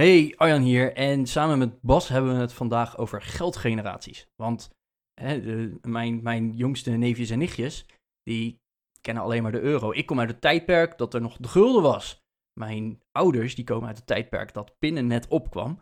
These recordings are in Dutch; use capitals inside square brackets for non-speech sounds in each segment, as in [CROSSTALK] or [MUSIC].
Hey, Arjan hier en samen met Bas hebben we het vandaag over geldgeneraties. Want hè, mijn, mijn jongste neefjes en nichtjes, die kennen alleen maar de euro. Ik kom uit het tijdperk dat er nog de gulden was. Mijn ouders, die komen uit het tijdperk dat pinnen net opkwam.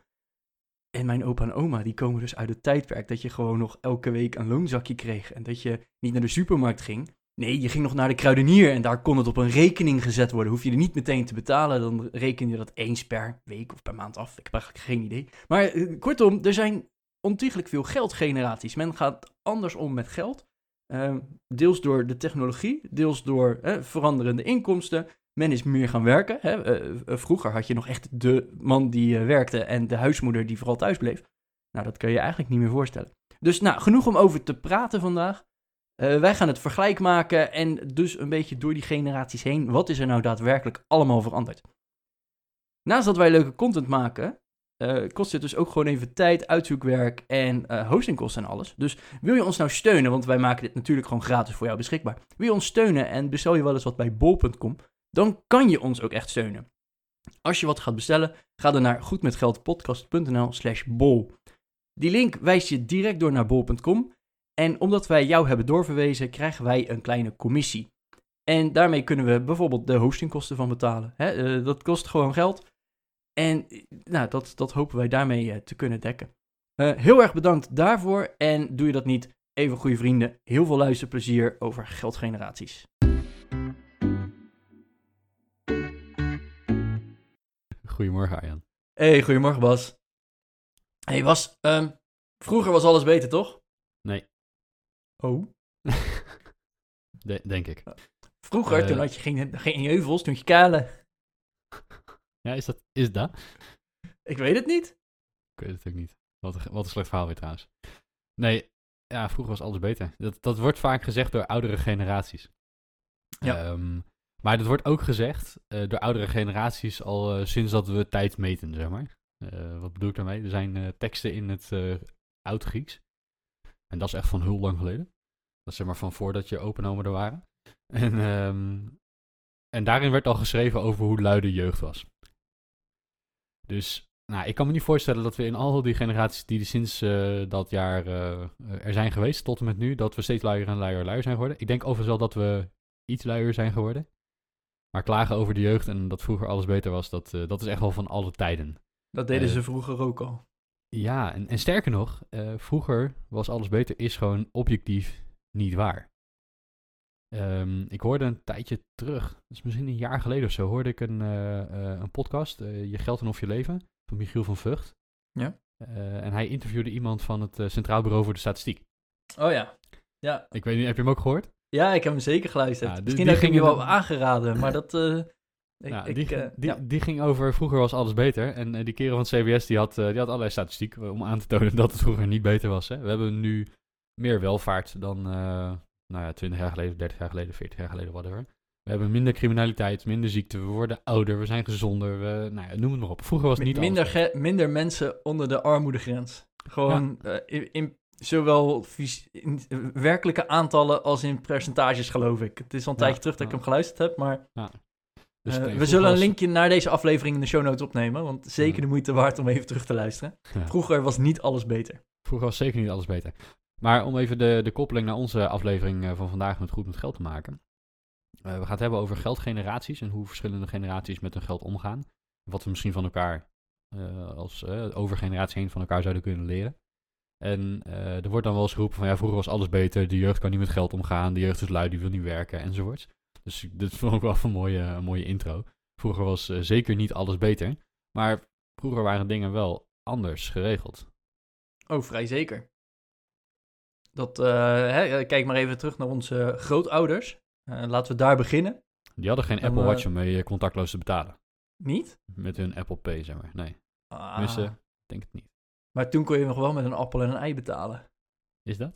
En mijn opa en oma, die komen dus uit het tijdperk dat je gewoon nog elke week een loonzakje kreeg. En dat je niet naar de supermarkt ging. Nee, je ging nog naar de kruidenier en daar kon het op een rekening gezet worden. Hoef je er niet meteen te betalen, dan reken je dat eens per week of per maand af. Ik heb eigenlijk geen idee. Maar eh, kortom, er zijn ontiegelijk veel geldgeneraties. Men gaat anders om met geld. Ehm, deels door de technologie, deels door eh, veranderende inkomsten. Men is meer gaan werken. Hè. Eh, eh, vroeger had je nog echt de man die werkte en de huismoeder die vooral thuis bleef. Nou, dat kun je eigenlijk niet meer voorstellen. Dus nou, genoeg om over te praten vandaag. Eh, wij gaan het vergelijk maken en dus een beetje door die generaties heen. Wat is er nou daadwerkelijk allemaal veranderd? Naast dat wij leuke content maken, eh, kost het dus ook gewoon even tijd, uitzoekwerk en eh, hostingkosten en alles. Dus wil je ons nou steunen, want wij maken dit natuurlijk gewoon gratis voor jou beschikbaar. Wil je ons steunen en bestel je wel eens wat bij bol.com, dan kan je ons ook echt steunen. Als je wat gaat bestellen, ga dan naar goedmetgeldpodcast.nl slash bol. Die link wijst je direct door naar bol.com. En omdat wij jou hebben doorverwezen, krijgen wij een kleine commissie. En daarmee kunnen we bijvoorbeeld de hostingkosten van betalen. Hè, eh, dat kost gewoon geld. En eh, nou, dat, dat hopen wij daarmee eh, te kunnen dekken. Heel erg bedankt daarvoor. En doe je dat niet, even goede vrienden, heel veel luisterplezier over geldgeneraties. Goedemorgen Arjan. Hey, goedemorgen Bas. Hey Bas, ehm, vroeger was alles beter, toch? Nee. Oh? [LAUGHS] De- denk ik. Vroeger, Eh. toen had je geen, geen heuvels, toen had je kale. [LAUGHS] Ja, is dat, is dat? Ik weet het niet. Ik weet het ook niet. Wat een, wat een slecht verhaal weer trouwens. Nee, ja, vroeger was alles beter. Dat, dat wordt vaak gezegd door oudere generaties. Ja. Ehm, maar dat wordt ook gezegd eh, door oudere generaties al eh, sinds dat we tijd meten, zeg maar. Wat bedoel ik daarmee? Er zijn teksten in het Oud-Grieks. En dat is echt van heel lang geleden. Dat is zeg maar van voordat je openomen er waren. En, ehm, en daarin werd al geschreven over hoe lui de jeugd was. Dus nou, ik kan me niet voorstellen dat we in al die generaties die sinds eh, dat jaar eh, er zijn geweest, tot en met nu, dat we steeds luier en luier en luier zijn geworden. Ik denk overigens wel dat we iets luier zijn geworden. Maar klagen over de jeugd en dat vroeger alles beter was, dat, eh, dat is echt wel van alle tijden. Dat deden ze vroeger ook al. Ja, en, en sterker nog, vroeger was alles beter, is gewoon objectief niet waar. Ehm, ik hoorde een tijdje terug, dat is misschien een jaar geleden of zo, hoorde ik een, eh, eh, een podcast, eh, Je Geld en Of Je Leven, van Michiel van Vught. Ja. En hij interviewde iemand van het Centraal Bureau voor de Statistiek. Oh ja. Ja, Ik weet niet, heb je hem ook gehoord? ja ik heb hem zeker geluisterd. Ja, die- Misschien heb ik hem je wel aangeraden, maar dat... [LAUGHS] ik, ik, die, die, ja. die ging over vroeger was alles beter. En die kerel van het CBS die had, die had allerlei statistiek om aan te tonen dat het vroeger niet beter was. Hè. We hebben nu meer welvaart dan eh, nou ja, 20 jaar geleden, 30 jaar geleden, 40 jaar geleden, whatever. We hebben minder criminaliteit, minder ziekte, we worden ouder, we zijn gezonder, we, nou ja, noem het maar op. Vroeger was het niet minder, ge- minder mensen onder de armoedegrens. Gewoon eh, in, in zowel in eh, werkelijke aantallen als in percentages, geloof ik. Het is al een tijdje terug dat ik hem geluisterd heb, maar Dus we zullen een linkje naar deze aflevering in de show notes opnemen, want zeker Ja. de moeite waard om even terug te luisteren. Vroeger was niet alles beter. Vroeger was zeker niet alles beter. Maar om even de, de koppeling naar onze aflevering eh, van vandaag met Goed met Geld te maken. Eh, we gaan het hebben over geldgeneraties en hoe verschillende generaties met hun geld omgaan. Wat we misschien van elkaar, eh, als eh, over generatie heen van elkaar zouden kunnen leren. En er wordt dan wel eens geroepen van ja, vroeger was alles beter, de jeugd kan niet met geld omgaan, de jeugd is lui, die wil niet werken enzovoorts. Dus dit [LAUGHS] vond ik wel een mooie, een mooie intro. Vroeger was zeker niet alles beter, maar vroeger waren dingen wel anders geregeld. Oh, vrij zeker. Dat, eh, hè, kijk maar even terug naar onze grootouders. Eh, laten we daar beginnen. Die hadden geen Apple eh, Watch om mee eh, contactloos te betalen. Niet? Met hun Apple Pay, zeg maar. Nee, Ah, tenminste, ik denk het niet. Maar toen kon je nog wel met een appel en een ei betalen. Is dat?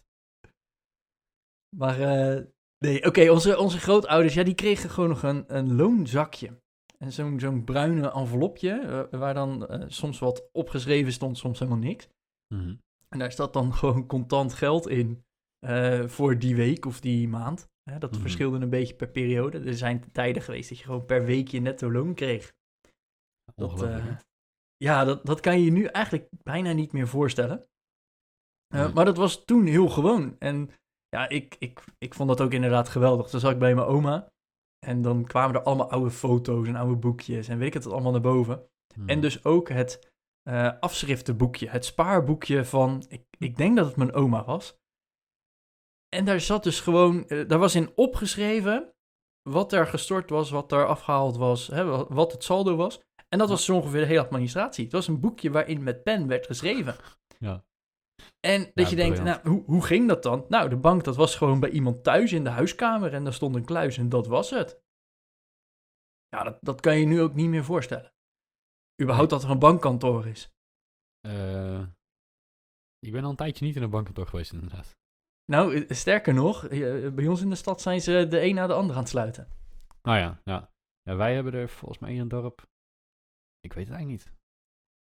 Maar eh, nee, oké, onze, onze grootouders, ja, die kregen gewoon nog een, een loonzakje. En zo'n zo'n bruine envelopje, eh, waar dan eh, soms wat opgeschreven stond, soms helemaal niks. Mhm. En daar staat dan [LAUGHS] gewoon contant geld in eh, voor die week of die maand. Hè, dat Mhm. verschilde een beetje per periode. Er zijn tijden geweest dat je gewoon per week je netto loon kreeg. Dat, eh, ja, dat, dat kan je je nu eigenlijk bijna niet meer voorstellen. Eh, Nee. Maar dat was toen heel gewoon. En ja, ik, ik, ik vond dat ook inderdaad geweldig. Toen zat ik bij mijn oma. En dan kwamen er allemaal oude foto's en oude boekjes en weet ik het allemaal naar boven. Mhm. En dus ook het eh, afschriftenboekje, het spaarboekje van, ik, ik denk dat het mijn oma was. En daar zat dus gewoon, eh, daar was in opgeschreven wat er gestort was, wat er afgehaald was, hè, wa- wat het saldo was. En dat was zo ongeveer de hele administratie. Het was een boekje waarin met pen werd geschreven. Ja. En dat Ja, je denkt, nou, hoe, hoe ging dat dan? Nou, de bank, dat was gewoon bij iemand thuis in de huiskamer en daar stond een kluis en dat was het. Ja, dat, dat kan je nu ook niet meer voorstellen. Überhaupt dat er een bankkantoor is. Eh, ik ben al een tijdje niet in een bankkantoor geweest, inderdaad. Nou, sterker nog, eh, bij ons in de stad zijn ze de een na de ander aan het sluiten. Nou ja, ja. ja, wij hebben er volgens mij in het dorp... Ik weet het eigenlijk niet.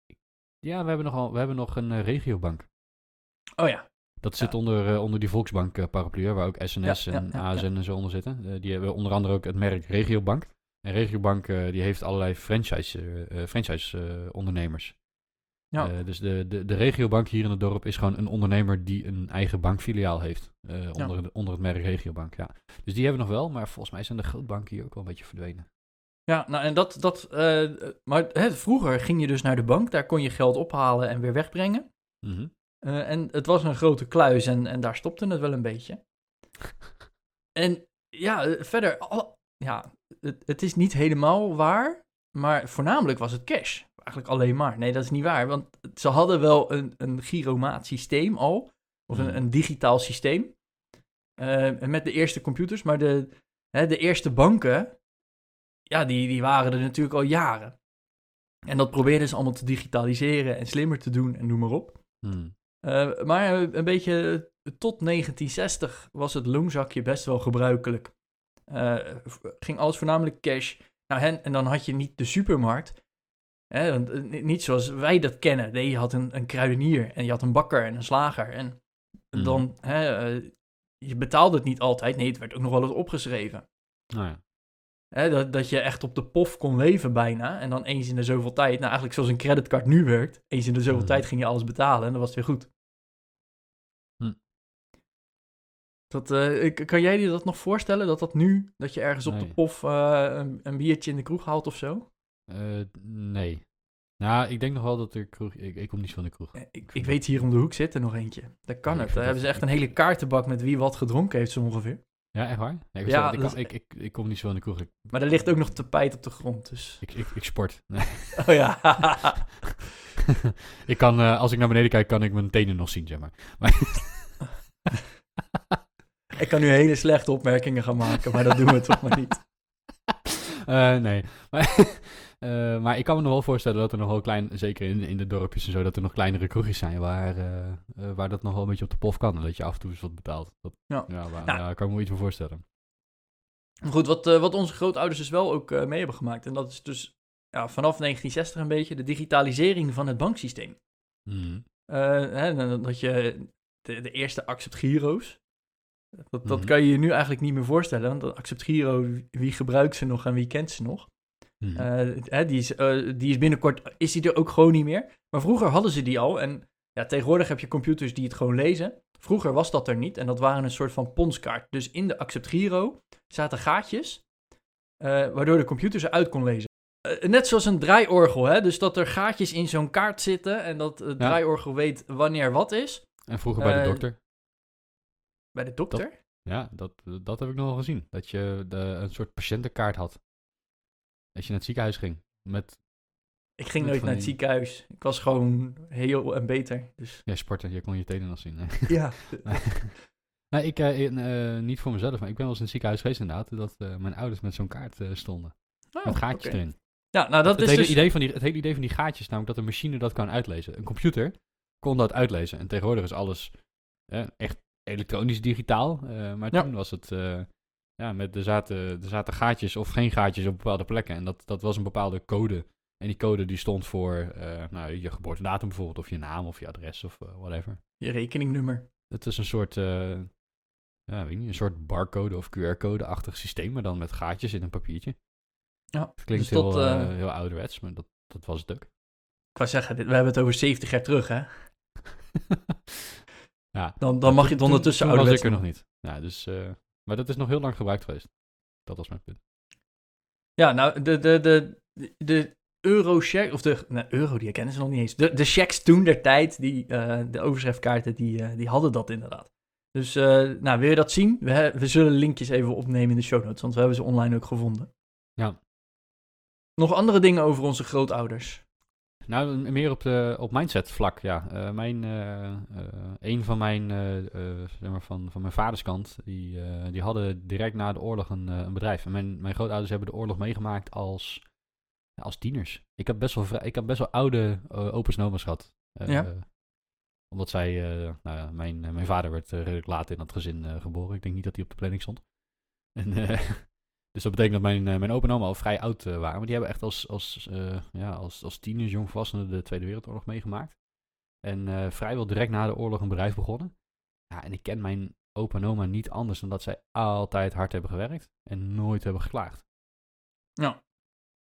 Ik- Ja, we hebben, nogal, we hebben nog een eh, regiobank. Oh ja, Dat zit onder, onder die Volksbank paraplu, hè, waar ook SNS Ja, en. ASN en zo onder zitten. Die hebben onder andere ook het merk Regiobank. En Regiobank eh, die heeft allerlei franchise, eh, eh, franchise ondernemers. Ja. Dus de, de, de regiobank hier in het dorp is gewoon een ondernemer die een eigen bankfiliaal heeft. onder, de- onder het merk Regiobank, ja. Dus die hebben we nog wel, maar volgens mij zijn de grootbanken hier ook wel een beetje verdwenen. ja nou en dat, dat maar hè, vroeger ging je dus naar de bank, daar kon je geld ophalen en weer wegbrengen. Mhm. Eh, en het was een grote kluis en, en daar stopte het wel een beetje. [LAUGHS] En ja, verder, al- ja, het, het is niet helemaal waar, maar voornamelijk was het cash. Eigenlijk alleen maar. Nee, dat is niet waar, want ze hadden wel een, een giromaatsysteem al, of Hmm. een, een digitaal systeem, eh, met de eerste computers, maar de, hè, de eerste banken, ja, die, die waren er natuurlijk al jaren. En dat probeerden ze allemaal te digitaliseren en slimmer te doen en noem maar op. Hmm. Eh, maar een beetje tot 1960 was het loonzakje best wel gebruikelijk. Eh, ging alles voornamelijk cash. Nou, en, en dan had je niet de supermarkt. Hè, want, eh, ni- niet zoals wij dat kennen. Nee, je had een, een kruidenier en je had een bakker en een slager. En Mhm. dan, hè, eh, je betaalde het niet altijd. Nee, het werd ook nog wel eens opgeschreven. Nou ja. Hè, dat, dat je echt op de pof kon leven bijna. En dan eens in de zoveel tijd, nou eigenlijk zoals een creditcard nu werkt. Eens in de zoveel Mhm. tijd ging je alles betalen en dan was het weer goed. Dat, eh, ik- kan jij je dat nog voorstellen? Dat dat nu, dat je ergens op de pof eh, een, een biertje in de kroeg haalt of zo? Eh, nee. Nou, ik denk nog wel dat er kroeg... Ik, ik kom niet zo van de kroeg. Ik, ik weet hier om de hoek zitten nog eentje. Daar kan Ja, het. Daar hebben dat- ze echt een hele kaartenbak met wie wat gedronken heeft zo ongeveer. Ja, echt waar? Nee, ik, Ja, ik, dat kan- ik, kom niet zo van de kroeg. Maar er ligt ook nog tapijt op de grond, dus... ik, ik, sport. Nee. [LAUGHS] [LAUGHS] Oh ja. ik kan, als ik naar beneden kijk, kan ik mijn tenen nog zien, zeg maar. maar [LAUGHS] ik kan nu hele slechte opmerkingen gaan maken, maar dat doen we toch maar niet. [LAUGHS] Eh, nee. Maar, [LAUGHS] eh, maar ik kan me nog wel voorstellen dat er nog wel klein, zeker in, in de dorpjes en zo, dat er nog kleinere kroegjes zijn waar, eh, waar dat nog wel een beetje op de pof kan. En dat je af en toe eens wat betaalt. Dat, Ja. Ja, waar, Nou. ja, kan ik me iets voor voorstellen. Maar Goed, wat, wat onze grootouders dus wel ook mee hebben gemaakt. En dat is dus ja, vanaf 1960 een beetje de digitalisering van het banksysteem. Mhm. Hè, dat je de, de eerste accept giro's. Dat, dat Mhm. kan je je nu eigenlijk niet meer voorstellen. Want de accept giro, wie gebruikt ze nog en wie kent ze nog? Mhm. Eh, hè, die, is, eh, die is binnenkort, is die er ook gewoon niet meer. Maar vroeger hadden ze die al. En ja, tegenwoordig heb je computers die het gewoon lezen. Vroeger was dat er niet. En dat waren een soort van ponskaart. Dus in de accept giro zaten gaatjes. eh, waardoor de computer ze uit kon lezen. Net zoals een draaiorgel, hè? Dus dat er gaatjes in zo'n kaart zitten en dat het Ja. draaiorgel weet wanneer wat is. en vroeger bij de dokter. Bij de dokter? Ja, dat, dat heb ik nog wel gezien. Dat je de, een soort patiëntenkaart had. Dat je naar het ziekenhuis ging. Met Ik ging Met nooit naar het die- ziekenhuis. Ik was gewoon heel en beter. Dus ja, sporten, je kon je tenen nog zien. [LAUGHS] [LAUGHS] ja. nee, ik, eh, in, eh, niet voor mezelf, maar ik ben wel eens in het ziekenhuis geweest inderdaad. Dat eh, mijn ouders met zo'n kaart stonden. Oh, met gaatjes erin. Ja, nou dat het, is hele dus... idee van die, het hele idee van die gaatjes, namelijk dat een machine dat kan uitlezen. Een computer kon dat uitlezen. En tegenwoordig is alles eh, echt elektronisch digitaal. eh, maar Ja. toen was het, eh, ja, met, er, zaten, er zaten gaatjes of geen gaatjes op bepaalde plekken. En dat, dat was een bepaalde code. En die code die stond voor eh, nou, je geboortedatum bijvoorbeeld, of je naam of je adres of whatever. Je rekeningnummer. Het is een soort, ja, weet ik niet, een soort barcode of QR-code-achtig systeem, maar dan met gaatjes in een papiertje. Ja, Het klinkt dus heel, eh, heel ouderwets, maar dat, dat was het ook. Ik wou zeggen, dit, we hebben het over 70 jaar terug, hè? [LAUGHS] ja, Dan, dan mag je het ondertussen toen was ouderwets ik er nog niet. Ja, dus, eh, maar dat is nog heel lang gebruikt geweest. Dat was mijn punt. Ja, nou, de, de, de, de eurocheck, of de, nou, euro, die kennen ze nog niet eens. De, de checks toen der tijd, die, eh, de overschriftkaarten, die, eh, die hadden dat inderdaad. Dus, nou, wil je dat zien? We, we zullen linkjes even opnemen in de show notes, want we hebben ze online ook gevonden. Ja. Nog andere dingen over onze grootouders? Nou, meer op, de, op mindset vlak, ja. Eh, mijn, eh, eh, een van mijn, zeg maar van, van mijn vaders kant, die, die hadden direct na de oorlog een, een bedrijf. En mijn, mijn grootouders hebben de oorlog meegemaakt als, als tieners. Ik heb best wel, vrij, ik heb best wel oude uh, opa's en oma's gehad. Eh, Ja? Omdat zij, nou ja, mijn, mijn vader werd redelijk laat in dat gezin geboren. Ik denk niet dat hij op de planning stond. En, [LAUGHS] dus dat betekent dat mijn, eh, mijn opa en oma al vrij oud eh, waren. Maar die hebben echt als, als, eh, ja, als, als tieners, jongvolwassenen de Tweede Wereldoorlog meegemaakt. En vrijwel direct na de oorlog een bedrijf begonnen. Ja, en ik ken mijn opa en oma niet anders dan dat zij altijd hard hebben gewerkt en nooit hebben geklaagd. Ja.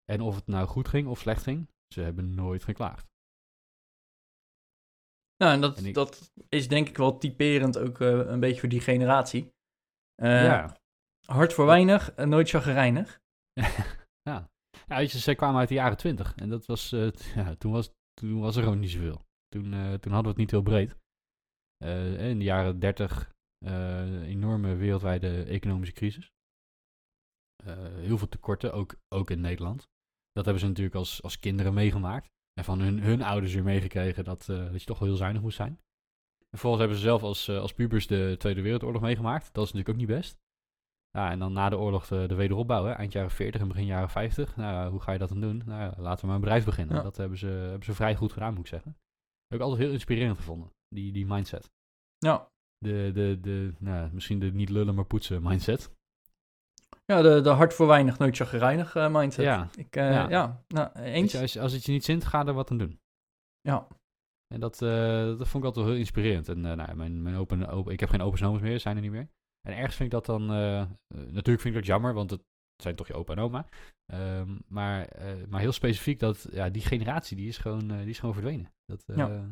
En of het nou goed ging of slecht ging, ze hebben nooit geklaagd. Nou, en dat, En ik- dat is denk ik wel typerend ook een beetje voor die generatie. Ja. Hard voor weinig nooit chagrijnig. [LAUGHS] ja. ja, weet je, zij kwamen uit de jaren twintig. En dat was, eh, ja, toen, was, toen was er gewoon niet zoveel. Toen, eh, toen hadden we het niet heel breed. Eh, in de jaren dertig enorme wereldwijde economische crisis. Heel veel tekorten, ook, ook in Nederland. Dat hebben ze natuurlijk als, als kinderen meegemaakt. En van hun, hun ouders weer meegekregen dat, dat je toch wel heel zuinig moest zijn. En vervolgens hebben ze zelf als, als pubers de Tweede Wereldoorlog meegemaakt. Dat is natuurlijk ook niet best. Ja, en dan na de oorlog de, de wederopbouw, hè, eind jaren 40 en begin jaren 50. Nou, hoe ga je dat dan doen? Nou, laten we maar een bedrijf beginnen. Ja. Dat hebben ze, hebben ze vrij goed gedaan, moet ik zeggen. Heb ik altijd heel inspirerend gevonden, die, die mindset. Ja, De, de, de, nou, misschien de niet lullen maar poetsen mindset. ja de, de hard voor weinig, nooit chagrijnig eh, mindset. Ja. Ik, eh, Ja. ja. nou, eens. je, als, als het je niet zint, ga er wat aan doen. Ja. En dat, eh, dat vond ik altijd wel heel inspirerend. En nou, mijn, mijn open, open, ik heb geen open zomers meer, zijn er niet meer. En ergens vind ik dat dan, eh, eh, natuurlijk vind ik dat jammer, want het zijn toch je opa en oma. Ehm, maar, eh, maar heel specifiek dat, ja, die generatie, die is gewoon, die is gewoon verdwenen. Dat, Ja.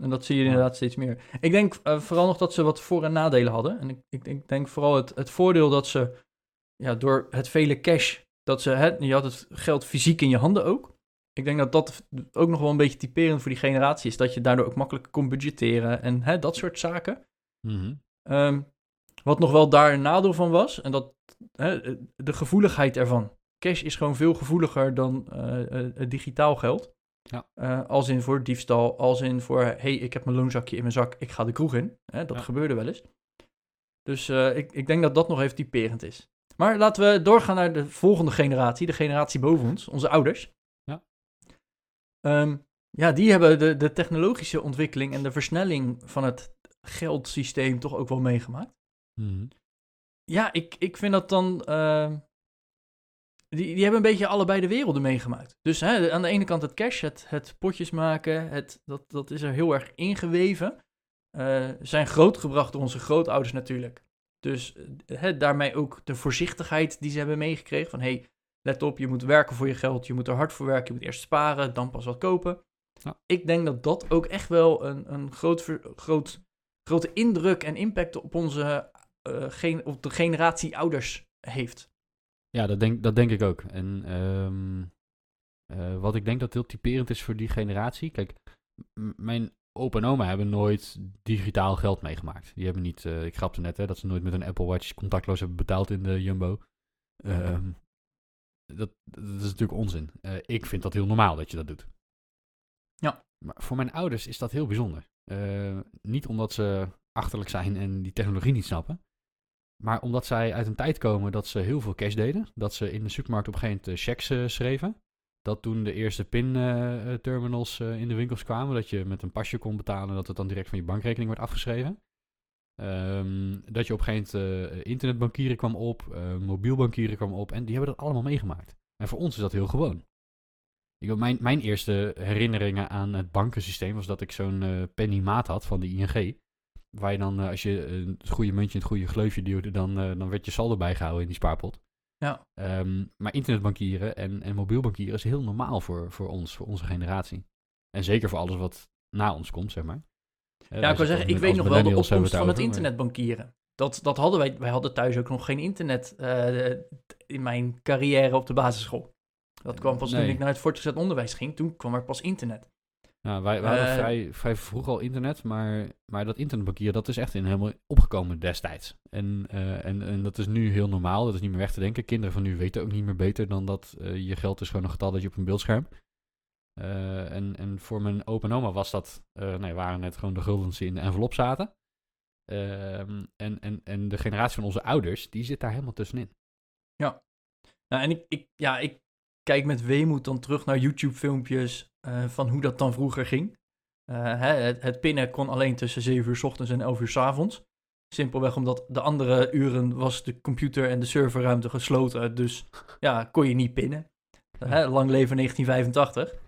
En dat zie je inderdaad steeds meer. Ik denk vooral nog dat ze wat voor- en nadelen hadden. En ik, ik, ik denk vooral het, het voordeel dat ze, ja, door het vele cash, dat ze, hè, je had het geld fysiek in je handen ook. Ik denk dat dat ook nog wel een beetje typerend voor die generatie is. Dat je daardoor ook makkelijk kon budgetteren en hè, dat soort zaken. Ehm, wat nog wel daar een nadeel van was, en dat hè, de gevoeligheid ervan. Cash is gewoon veel gevoeliger dan eh, eh, digitaal geld. Ja. Eh, als in voor diefstal, als in voor, hey, ik heb mijn loonzakje in mijn zak, ik ga de kroeg in. Hè, dat Ja. gebeurde wel eens. Dus ik, ik denk dat dat nog even typerend is. Maar laten we doorgaan naar de volgende generatie, de generatie boven ons, onze ouders. Ja. Ehm, ja, die hebben de, de technologische ontwikkeling en de versnelling van het geldsysteem toch ook wel meegemaakt. Mhm. Ja, ik, ik vind dat dan. ehm, die, die hebben een beetje allebei de werelden meegemaakt. Dus hè, aan de ene kant het cash, het, het potjes maken, het, dat, dat is er heel erg ingeweven. Eh, zijn grootgebracht door onze grootouders natuurlijk. Dus eh, hè, daarmee ook de voorzichtigheid die ze hebben meegekregen. Van hey, let op, je moet werken voor je geld, je moet er hard voor werken, je moet eerst sparen, dan pas wat kopen. Ja. Ik denk dat dat ook echt wel een, een groot, groot, grote indruk en impact op onze eh, gen- op de generatie ouders heeft. Ja, dat denk, dat denk ik ook. En ehm, eh, wat ik denk dat heel typerend is voor die generatie. Kijk, mijn opa en oma hebben nooit digitaal geld meegemaakt. Die hebben niet, eh, ik grapte net, hè, dat ze nooit met een Apple Watch contactloos hebben betaald in de Jumbo. Ehm, dat, dat is natuurlijk onzin. Eh, ik vind dat heel normaal dat je dat doet. Ja. Maar voor mijn ouders is dat heel bijzonder. Eh, niet omdat ze achterlijk zijn en die technologie niet snappen. Maar omdat zij uit een tijd komen dat ze heel veel cash deden. Dat ze in de supermarkt op een gegeven moment eh, checks eh, schreven. dat toen de eerste PIN-terminals in de winkels kwamen, dat je met een pasje kon betalen, dat het dan direct van je bankrekening wordt afgeschreven. Ehm, dat je op een gegeven eh, internetbankieren kwam op, uh, mobiel kwam op. En die hebben dat allemaal meegemaakt. En voor ons is dat heel gewoon. Ik, mijn, mijn eerste herinneringen aan het bankensysteem was dat ik zo'n penny maat had van de ING. Waar je dan, als je het goede muntje in het goede gleufje duwde, dan, dan werd je saldo bijgehouden in die spaarpot. Ja. Um, maar internetbankieren en, en mobiel bankieren is heel normaal voor, voor ons, voor onze generatie. En zeker voor alles wat na ons komt, zeg maar ja, ik wil zeggen, ik weet nog wel de opkomst van het internetbankieren. Dat, dat hadden wij, wij hadden thuis ook nog geen internet uh, in mijn carrière op de basisschool. Dat kwam pas toen ik naar het voortgezet onderwijs ging, toen kwam er pas internet. Nou, wij, wij hadden uh, vrij, vrij vroeg al internet, maar, maar dat internetbankieren, dat is echt in helemaal opgekomen destijds. En, uh, en, en dat is nu heel normaal, dat is niet meer weg te denken. Kinderen van nu weten ook niet meer beter dan dat je geld is gewoon een getal dat je op een beeldscherm. En, en voor mijn opa en oma was dat, nee, waren net gewoon de guldens die in de envelop zaten. Uh, en, en, en de generatie van onze ouders, die zit daar helemaal tussenin. Ja, nou, en ik, ik, ja, ik kijk met weemoed dan terug naar YouTube-filmpjes eh, van hoe dat dan vroeger ging. Hè, het, het, pinnen kon alleen tussen 7 uur s ochtends en 11 uur s avonds. Simpelweg omdat de andere uren was de computer en de serverruimte gesloten. Dus ja, kon je niet pinnen. Hè, lang leven 1985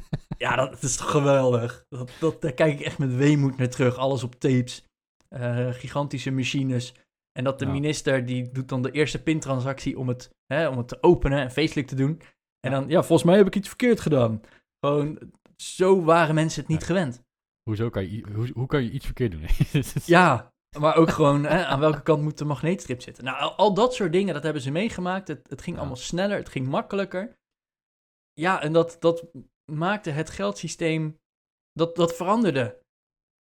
[LAUGHS] ja, dat, is toch geweldig. Dat, dat, daar kijk ik echt met weemoed naar terug. Alles op tapes. Uh, gigantische machines. En dat de minister, die doet dan de eerste pintransactie om het, hè, om het te openen en feestelijk te doen. En dan, ja, volgens mij heb ik iets verkeerd gedaan. Gewoon, zo waren mensen het niet gewend. Hoezo kan je, hoe, hoe kan je iets verkeerd doen? [LAUGHS] ja, maar ook gewoon hè, aan welke kant moet de magneetstrip zitten. Nou, al, dat soort dingen, dat hebben ze meegemaakt. Het, het ging allemaal sneller, het ging makkelijker. Ja, en dat, dat maakte het geldsysteem, dat, dat veranderde.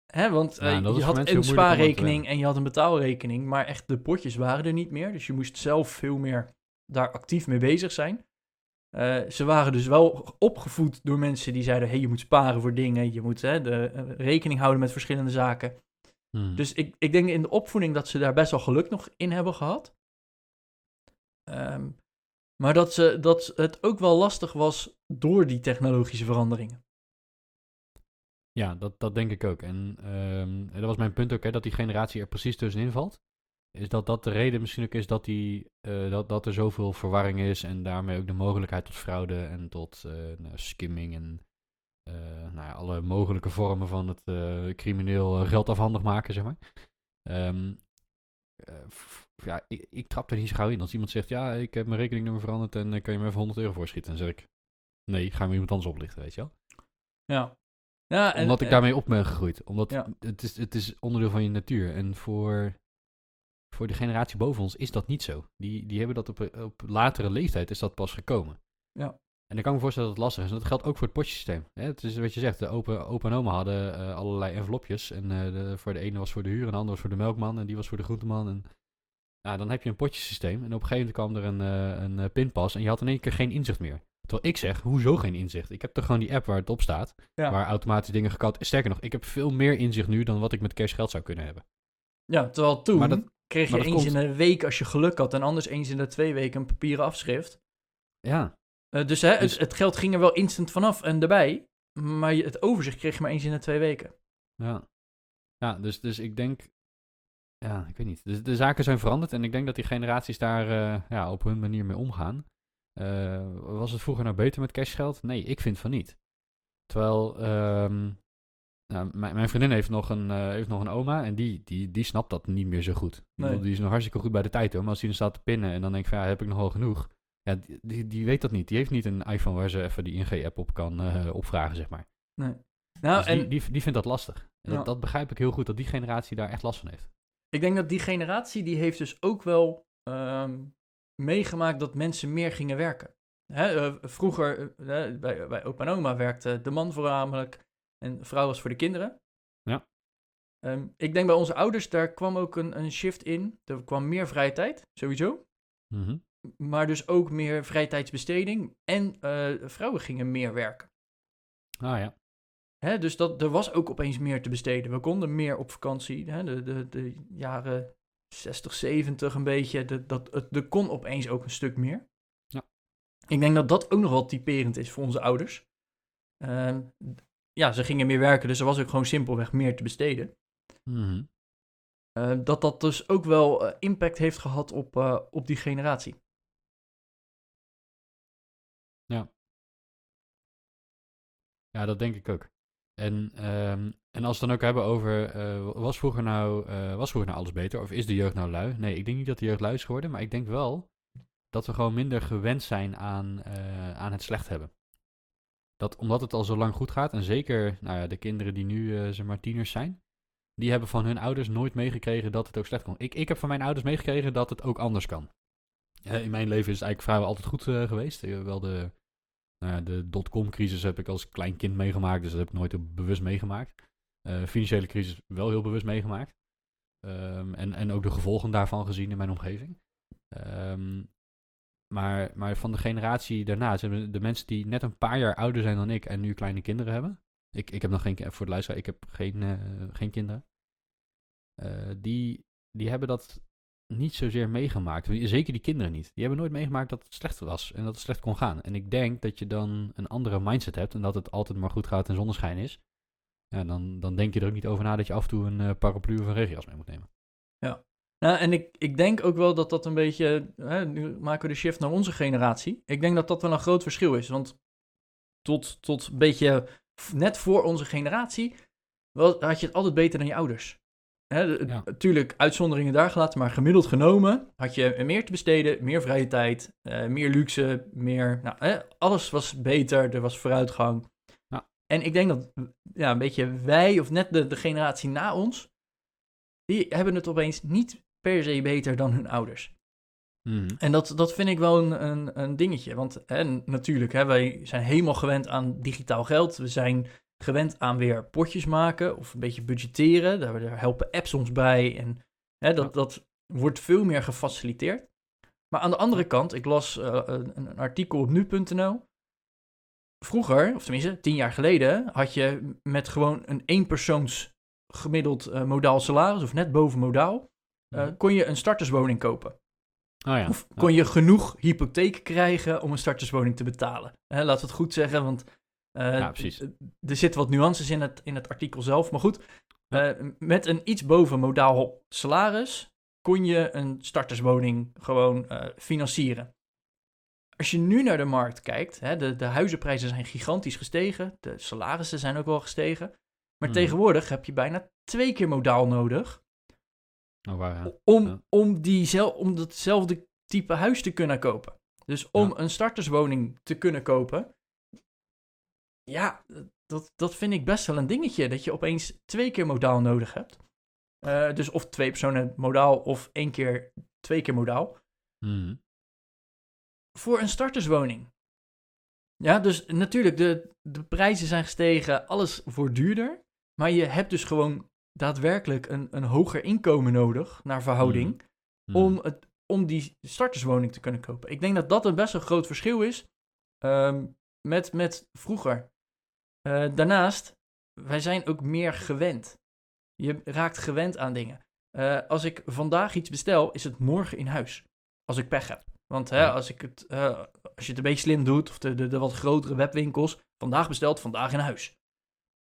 Hè, want uh, je had een spaarrekening en je had een betaalrekening, maar echt de potjes waren er niet meer. Dus je moest zelf veel meer daar actief mee bezig zijn. Uh, ze waren dus wel opgevoed door mensen die zeiden: hey, je moet sparen voor dingen, je moet hè, de, uh, rekening houden met verschillende zaken. Hmm. Dus ik, ik denk in de opvoeding dat ze daar best wel geluk nog in hebben gehad. Um, maar dat, ze, dat het ook wel lastig was door die technologische veranderingen. Ja, dat, dat denk ik ook. En um, dat was mijn punt ook, hè, dat die generatie er precies tussenin valt. Is dat dat de reden misschien ook is dat, die, uh, dat, dat er zoveel verwarring is en daarmee ook de mogelijkheid tot fraude en tot uh, nou, skimming en uh, nou ja, alle mogelijke vormen van het crimineel geld afhandig maken, zeg maar. Um, ja, ik, ik, trap er niet zo gauw in. Als iemand zegt, ja, ik heb mijn rekeningnummer veranderd en kan je me even 100 euro voorschieten? Dan zeg ik, nee, ga me iemand anders oplichten, weet je wel? Ja. ja en, Omdat ik daarmee op ben gegroeid. Omdat het, is, het is onderdeel van je natuur. En voor, voor de generatie boven ons is dat niet zo. Die, die hebben dat op, op latere leeftijd is dat pas gekomen. Ja. En ik kan me voorstellen dat het lastig is. En dat geldt ook voor het potjesysteem. Het is wat je zegt, de opa, opa en oma hadden uh, allerlei envelopjes. En uh, de, voor de ene was voor de huur, en de andere was voor de melkman. En die was voor de groenteman. En nou, dan heb je een potjesysteem. En op een gegeven moment kwam er een, uh, een pinpas. En je had in één keer geen inzicht meer. Terwijl ik zeg, hoezo geen inzicht? Ik heb toch gewoon die app waar het op staat. Waar automatisch dingen gekoud. Sterker nog, ik heb veel meer inzicht nu dan wat ik met cash geld zou kunnen hebben. Ja, terwijl toen dat, kreeg je eens in een week als je geluk had. En anders eens in de twee weken een papieren afschrift. Ja. Uh, dus, hè, dus... Het, het, geld ging er wel instant vanaf en erbij. Maar je, het overzicht kreeg je maar eens in de twee weken. Ja. Ja, dus, dus ik denk ja, ik weet niet. De, de zaken zijn veranderd en ik denk dat die generaties daar uh, ja, op hun manier mee omgaan. Uh, was het vroeger nou beter met cashgeld? Nee, ik vind van niet. Terwijl um, nou, mijn vriendin heeft nog een, uh, heeft nog een oma en die, die, die snapt dat niet meer zo goed. Nee. Die is nog hartstikke goed bij de tijd hoor. Maar als hij dan staat te pinnen en dan denk ik van ja, heb ik nog wel genoeg? Ja, die, die, die, weet dat niet. Die heeft niet een iPhone waar ze even die ING-app op kan opvragen, zeg maar. Nee. Nou, dus en... die, die, die vindt dat lastig. En dat, dat begrijp ik heel goed, dat die generatie daar echt last van heeft. Ik denk dat die generatie, die heeft dus ook wel um, meegemaakt dat mensen meer gingen werken. Hè, uh, vroeger, bij, bij opa en oma werkte de man voornamelijk en vrouw was voor de kinderen. Ja. Um, ik denk bij onze ouders, daar kwam ook een, een shift in. Er kwam meer vrije tijd, sowieso. Mm -hmm. Maar dus ook meer vrijtijdsbesteding. En uh, vrouwen gingen meer werken. Ah ja. Hè, dus dat, er was ook opeens meer te besteden. We konden meer op vakantie. Hè, de, de, de jaren 60, 70 een beetje. De, dat, het, er kon opeens ook een stuk meer. Ja. Ik denk dat dat ook nog wel typerend is voor onze ouders. Ehm, ja, ze gingen meer werken, dus er was ook gewoon simpelweg meer te besteden. Mhm. Eh, dat dat dus ook wel eh, impact heeft gehad op, eh, op die generatie. Ja, dat denk ik ook. En, ehm, en als we het dan ook hebben over, was, vroeger nou, was vroeger nou alles beter? Of is de jeugd nou lui? Nee, ik denk niet dat de jeugd lui is geworden, maar ik denk wel dat we gewoon minder gewend zijn aan, aan het slecht hebben. Dat omdat het al zo lang goed gaat, en zeker nou ja, de kinderen die nu eh, zeg maar tieners zijn, die hebben van hun ouders nooit meegekregen dat het ook slecht kon. Ik, ik heb van mijn ouders meegekregen dat het ook anders kan. In mijn leven is het eigenlijk vrijwel altijd goed eh, geweest. Eh, wel de, nou de dotcom-crisis heb ik als klein kind meegemaakt, dus dat heb ik nooit bewust meegemaakt. Financiële crisis wel heel bewust meegemaakt. Ehm, en, en ook de gevolgen daarvan gezien in mijn omgeving. Ehm, maar, maar van de generatie daarna, de mensen die net een paar jaar ouder zijn dan ik en nu kleine kinderen hebben. Ik, ik heb nog geen, voor de luisteraar, ik heb geen, eh, geen kinderen. Eh, die, die hebben dat niet zozeer meegemaakt. Zeker die kinderen niet. Die hebben nooit meegemaakt dat het slecht was en dat het slecht kon gaan. En ik denk dat je dan een andere mindset hebt en dat het altijd maar goed gaat en zonneschijn is. Ja, dan, dan denk je er ook niet over na dat je af en toe een eh, paraplu of een regenjas mee moet nemen. Nou, en ik, ik denk ook wel dat dat een beetje. Hè, nu maken we de shift naar onze generatie. Ik denk dat dat wel een groot verschil is. Want tot, tot een beetje net voor onze generatie. Was, had je het altijd beter dan je ouders. Ja. Natuurlijk, uitzonderingen daar gelaten, maar gemiddeld genomen had je meer te besteden, meer vrije tijd, eh, meer luxe, meer. Nou, hè, alles was beter, er was vooruitgang. Ja. En ik denk dat ja, een beetje wij, of net de, de generatie na ons, die hebben het opeens niet per se beter dan hun ouders. Mhm. En dat, dat vind ik wel een, een, een dingetje. Want hè, natuurlijk, hè, wij zijn helemaal gewend aan digitaal geld. We zijn gewend aan weer potjes maken of een beetje budgetteren. Daar, daar helpen apps ons bij. En hè, dat, dat wordt veel meer gefaciliteerd. Maar aan de andere kant, ik las eh, een, een artikel op nu.nl. Vroeger, of tenminste tien jaar geleden, had je met gewoon een eenpersoons gemiddeld eh, modaal salaris, of net boven modaal, eh, Mhm. kon je een starterswoning kopen. Oh ja. Of Ja. kon je genoeg hypotheek krijgen om een starterswoning te betalen? Hè, laten we het goed zeggen, want eh, Ja, d- er zitten wat nuances in het, in het artikel zelf. Maar goed, eh, met een iets boven modaal salaris kon je een starterswoning gewoon eh, financieren. Als je nu naar de markt kijkt, hè, de, de huizenprijzen zijn gigantisch gestegen, de salarissen zijn ook wel gestegen. Maar Mhm. tegenwoordig heb je bijna twee keer modaal nodig Oh, waar, ja. om, Ja. om, die zel, om datzelfde type huis te kunnen kopen. Dus om Ja. een starterswoning te kunnen kopen, ja, dat, dat vind ik best wel een dingetje. Dat je opeens twee keer modaal nodig hebt. Eh, dus of twee personen modaal of één keer, twee keer modaal. Mhm. Voor een starterswoning. Ja, dus natuurlijk, de, de prijzen zijn gestegen, alles wordt duurder. Maar je hebt dus gewoon daadwerkelijk een, een hoger inkomen nodig, naar verhouding Mhm. om, het, om die starterswoning te kunnen kopen. Ik denk dat dat een best een groot verschil is ehm, met, met vroeger. Eh, daarnaast, wij zijn ook meer gewend. Je raakt gewend aan dingen. Eh, als ik vandaag iets bestel, is het morgen in huis. Als ik pech heb. Want hè, als, ik het, eh, als je het een beetje slim doet, of de, de, de wat grotere webwinkels, vandaag besteld, vandaag in huis.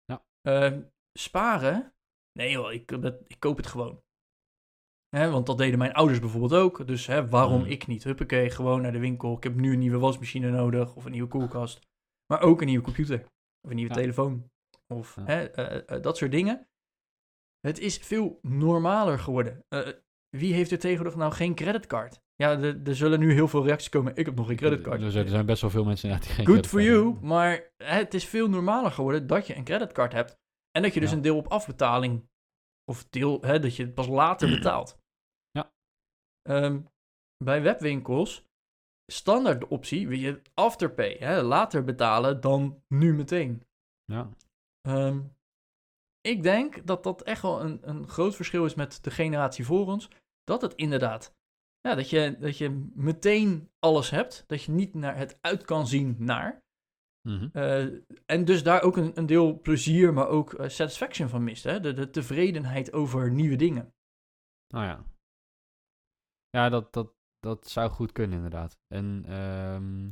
Ja. Ehm, sparen? Nee joh, ik, dat- ik koop het gewoon. Want dat deden mijn ouders bijvoorbeeld ook. Dus waarom Mhm. ik niet? Huppakee, gewoon naar de winkel. Ik heb nu een nieuwe wasmachine nodig. Of een nieuwe koelkast. Maar ook een nieuwe computer. Of een nieuwe Ja. telefoon. Of Ja. hè, eh, eh, dat soort dingen. Het is veel normaler geworden. Eh, wie heeft er tegenwoordig nou geen creditcard? Ja, er, zullen nu heel veel reacties komen. Ik heb nog geen creditcard. Er zijn, best wel veel mensen die geen Good for you. Maar het is veel normaler geworden dat je een creditcard hebt. En dat je dus Ja. een deel op afbetaling. Of deel, hè, dat je het pas later [CLEARS THROAT] betaalt. Ja. Ehm, bij webwinkels, standaard de optie, wil je afterpay. Hè, later betalen dan nu meteen. Ja. Ehm, ik denk dat dat echt wel een, een groot verschil is met de generatie voor ons. Dat het inderdaad, ja, dat je, dat je meteen alles hebt. Dat je niet naar het uit kan zien naar. Mhm. Eh, en dus daar ook een, een deel plezier, maar ook eh, satisfaction van mist. Hè? De, de tevredenheid over nieuwe dingen. Nou ja. Ja, dat, dat, dat zou goed kunnen inderdaad. En ehm,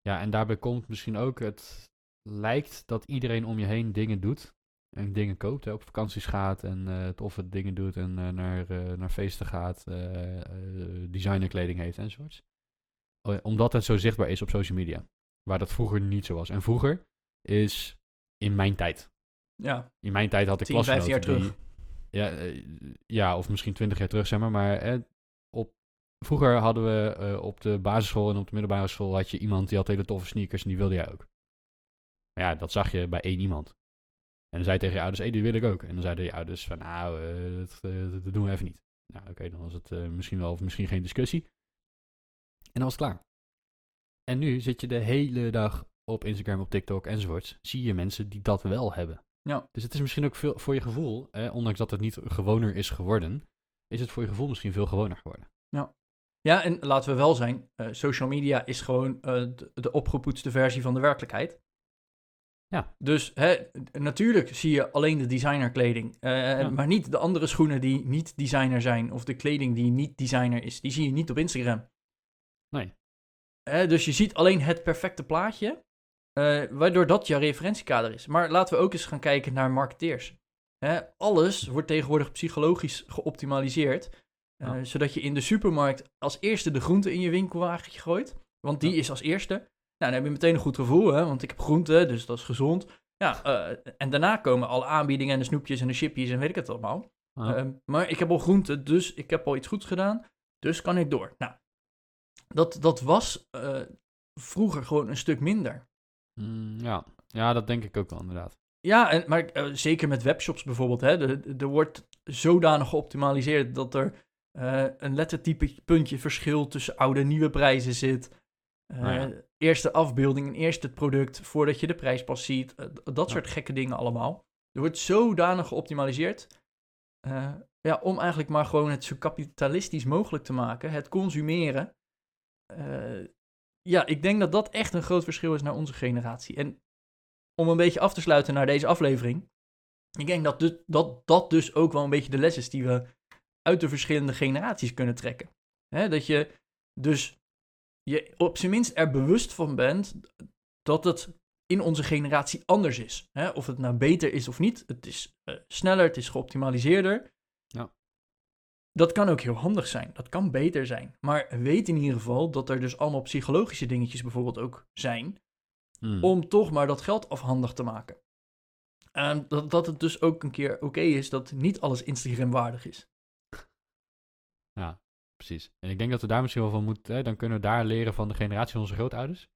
Ja, en daarbij komt misschien ook, het lijkt dat iedereen om je heen dingen doet. En dingen koopt, hè, op vakanties gaat en uh, toffe dingen doet en uh, naar, uh, naar feesten gaat, designerkleding heeft enzovoorts. Omdat het zo zichtbaar is op social media. Waar dat vroeger niet zo was. En vroeger is in mijn tijd. Ja. In mijn tijd had ik 10, 15 jaar die, terug. Ja, ja, of misschien 20 jaar terug, zeg maar. Maar op, vroeger hadden we op de basisschool en op de middelbare school had je iemand die had hele toffe sneakers en die wilde jij ook. Maar ja, dat zag je bij één iemand. En dan zei je tegen je ouders, hé, die wil ik ook. En dan zeiden je ouders van, nou, uh, dat, uh, dat, doen we even niet. Nou, oké, okay, dan was het misschien wel of misschien geen discussie. En dan was het klaar. En nu zit je de hele dag op Instagram, op TikTok enzovoorts. Zie je mensen die dat wel hebben. Ja. Dus het is misschien ook veel voor je gevoel, ondanks dat het niet gewoner is geworden, is het voor je gevoel misschien veel gewoner geworden. Ja. Ja, en laten we wel zijn, social media is gewoon de, de opgepoetste versie van de werkelijkheid. Ja. Dus hè, natuurlijk zie je alleen de designerkleding, uh, ja. maar niet de andere schoenen die niet designer zijn of de kleding die niet designer is. Die zie je niet op Instagram. Nee. Dus je ziet alleen het perfecte plaatje, uh, waardoor dat je referentiekader is. Maar laten we ook eens gaan kijken naar marketeers. Hè, alles wordt tegenwoordig psychologisch geoptimaliseerd, Ja. zodat je in de supermarkt als eerste de groente in je winkelwagentje gooit, want die Ja. is als eerste. Nou, dan heb je meteen een goed gevoel, hè, want ik heb groente, dus dat is gezond. Ja, eh, en daarna komen alle aanbiedingen en de snoepjes en de chipjes en weet ik het allemaal. Ja. Ehm, maar ik heb al groente, dus ik heb al iets goeds gedaan, dus kan ik door. Nou, dat, dat was eh, vroeger gewoon een stuk minder. Mm, ja. ja, dat denk ik ook wel inderdaad. Ja, en, maar eh, zeker met webshops bijvoorbeeld, hè, er, er wordt zodanig geoptimaliseerd dat er eh, een lettertype puntje verschil tussen oude en nieuwe prijzen zit. Uh, Nou ja. Eerste afbeelding en eerst het product voordat je de prijs pas ziet. Dat Ja. soort gekke dingen allemaal. Er wordt zodanig geoptimaliseerd. ja, om eigenlijk maar gewoon het zo kapitalistisch mogelijk te maken. Het consumeren. Uh, ja, ik denk dat dat echt een groot verschil is naar onze generatie. En om een beetje af te sluiten naar deze aflevering. Ik denk dat dus, dat, dat dus ook wel een beetje de les is die we uit de verschillende generaties kunnen trekken. Dat je dus je op zijn minst er bewust van bent dat het in onze generatie anders is. Of het nou beter is of niet. Het is uh, sneller, het is geoptimaliseerder. Ja. Dat kan ook heel handig zijn. Dat kan beter zijn. Maar weet in ieder geval dat er dus allemaal psychologische dingetjes bijvoorbeeld ook zijn. Mm. Om toch maar dat geld afhandig te maken. En dat, dat het dus ook een keer oké okay is dat niet alles Instagram waardig is. Ja, precies. En ik denk dat we daar misschien wel van moeten, hè, dan kunnen we daar leren van de generatie van onze grootouders.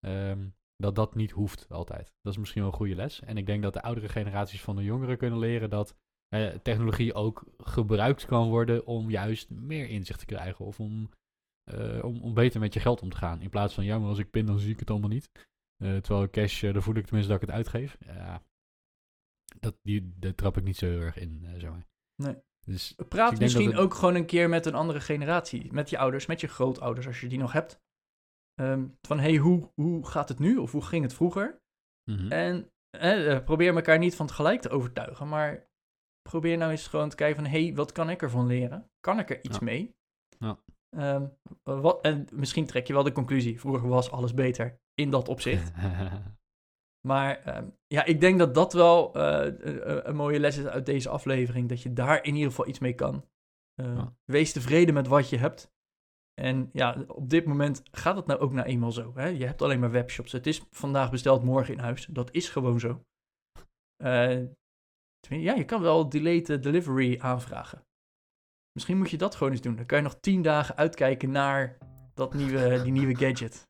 Ehm, dat dat niet hoeft altijd. Dat is misschien wel een goede les. En ik denk dat de oudere generaties van de jongeren kunnen leren dat eh, technologie ook gebruikt kan worden om juist meer inzicht te krijgen. Of om, uh, om, om beter met je geld om te gaan. In plaats van, ja, maar als ik pin, dan zie ik het allemaal niet. Uh, terwijl cash, uh, dan voel ik tenminste dat ik het uitgeef. Ja, dat, die, daar trap ik niet zo heel erg in, uh, zeg maar. Nee. Dus, Praat dus misschien het... ook gewoon een keer met een andere generatie. Met je ouders, met je grootouders, als je die nog hebt. Um, van, hey, hoe, hoe gaat het nu? Of hoe ging het vroeger? Mhm. Mm -hmm. En eh, probeer elkaar niet van het gelijk te overtuigen, maar probeer nou eens gewoon te kijken van, hey, wat kan ik ervan leren? Kan ik er iets ja. mee? Ja. Um, wat, en misschien trek je wel de conclusie, vroeger was alles beter in dat opzicht. [LAUGHS] maar um, ja, ik denk dat dat wel uh, een, een mooie les is uit deze aflevering, dat je daar in ieder geval iets mee kan. Uh, Ja. Wees tevreden met wat je hebt. En ja, op dit moment gaat het nou ook nou eenmaal zo. Hè? Je hebt alleen maar webshops. Het is vandaag besteld, morgen in huis. Dat is gewoon zo. Uh, ja, je kan wel delayed delivery aanvragen. Misschien moet je dat gewoon eens doen. Dan kan je nog tien dagen uitkijken naar dat nieuwe, [LAUGHS] die nieuwe gadget.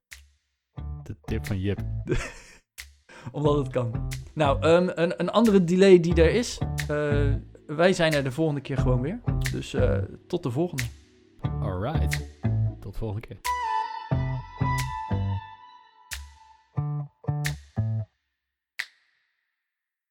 De tip van Jip. [LAUGHS] Omdat het kan. Nou, um, een, een andere delay die er is. Uh, wij zijn er de volgende keer gewoon weer. Dus uh, tot de volgende. Alright. Tot de volgende keer.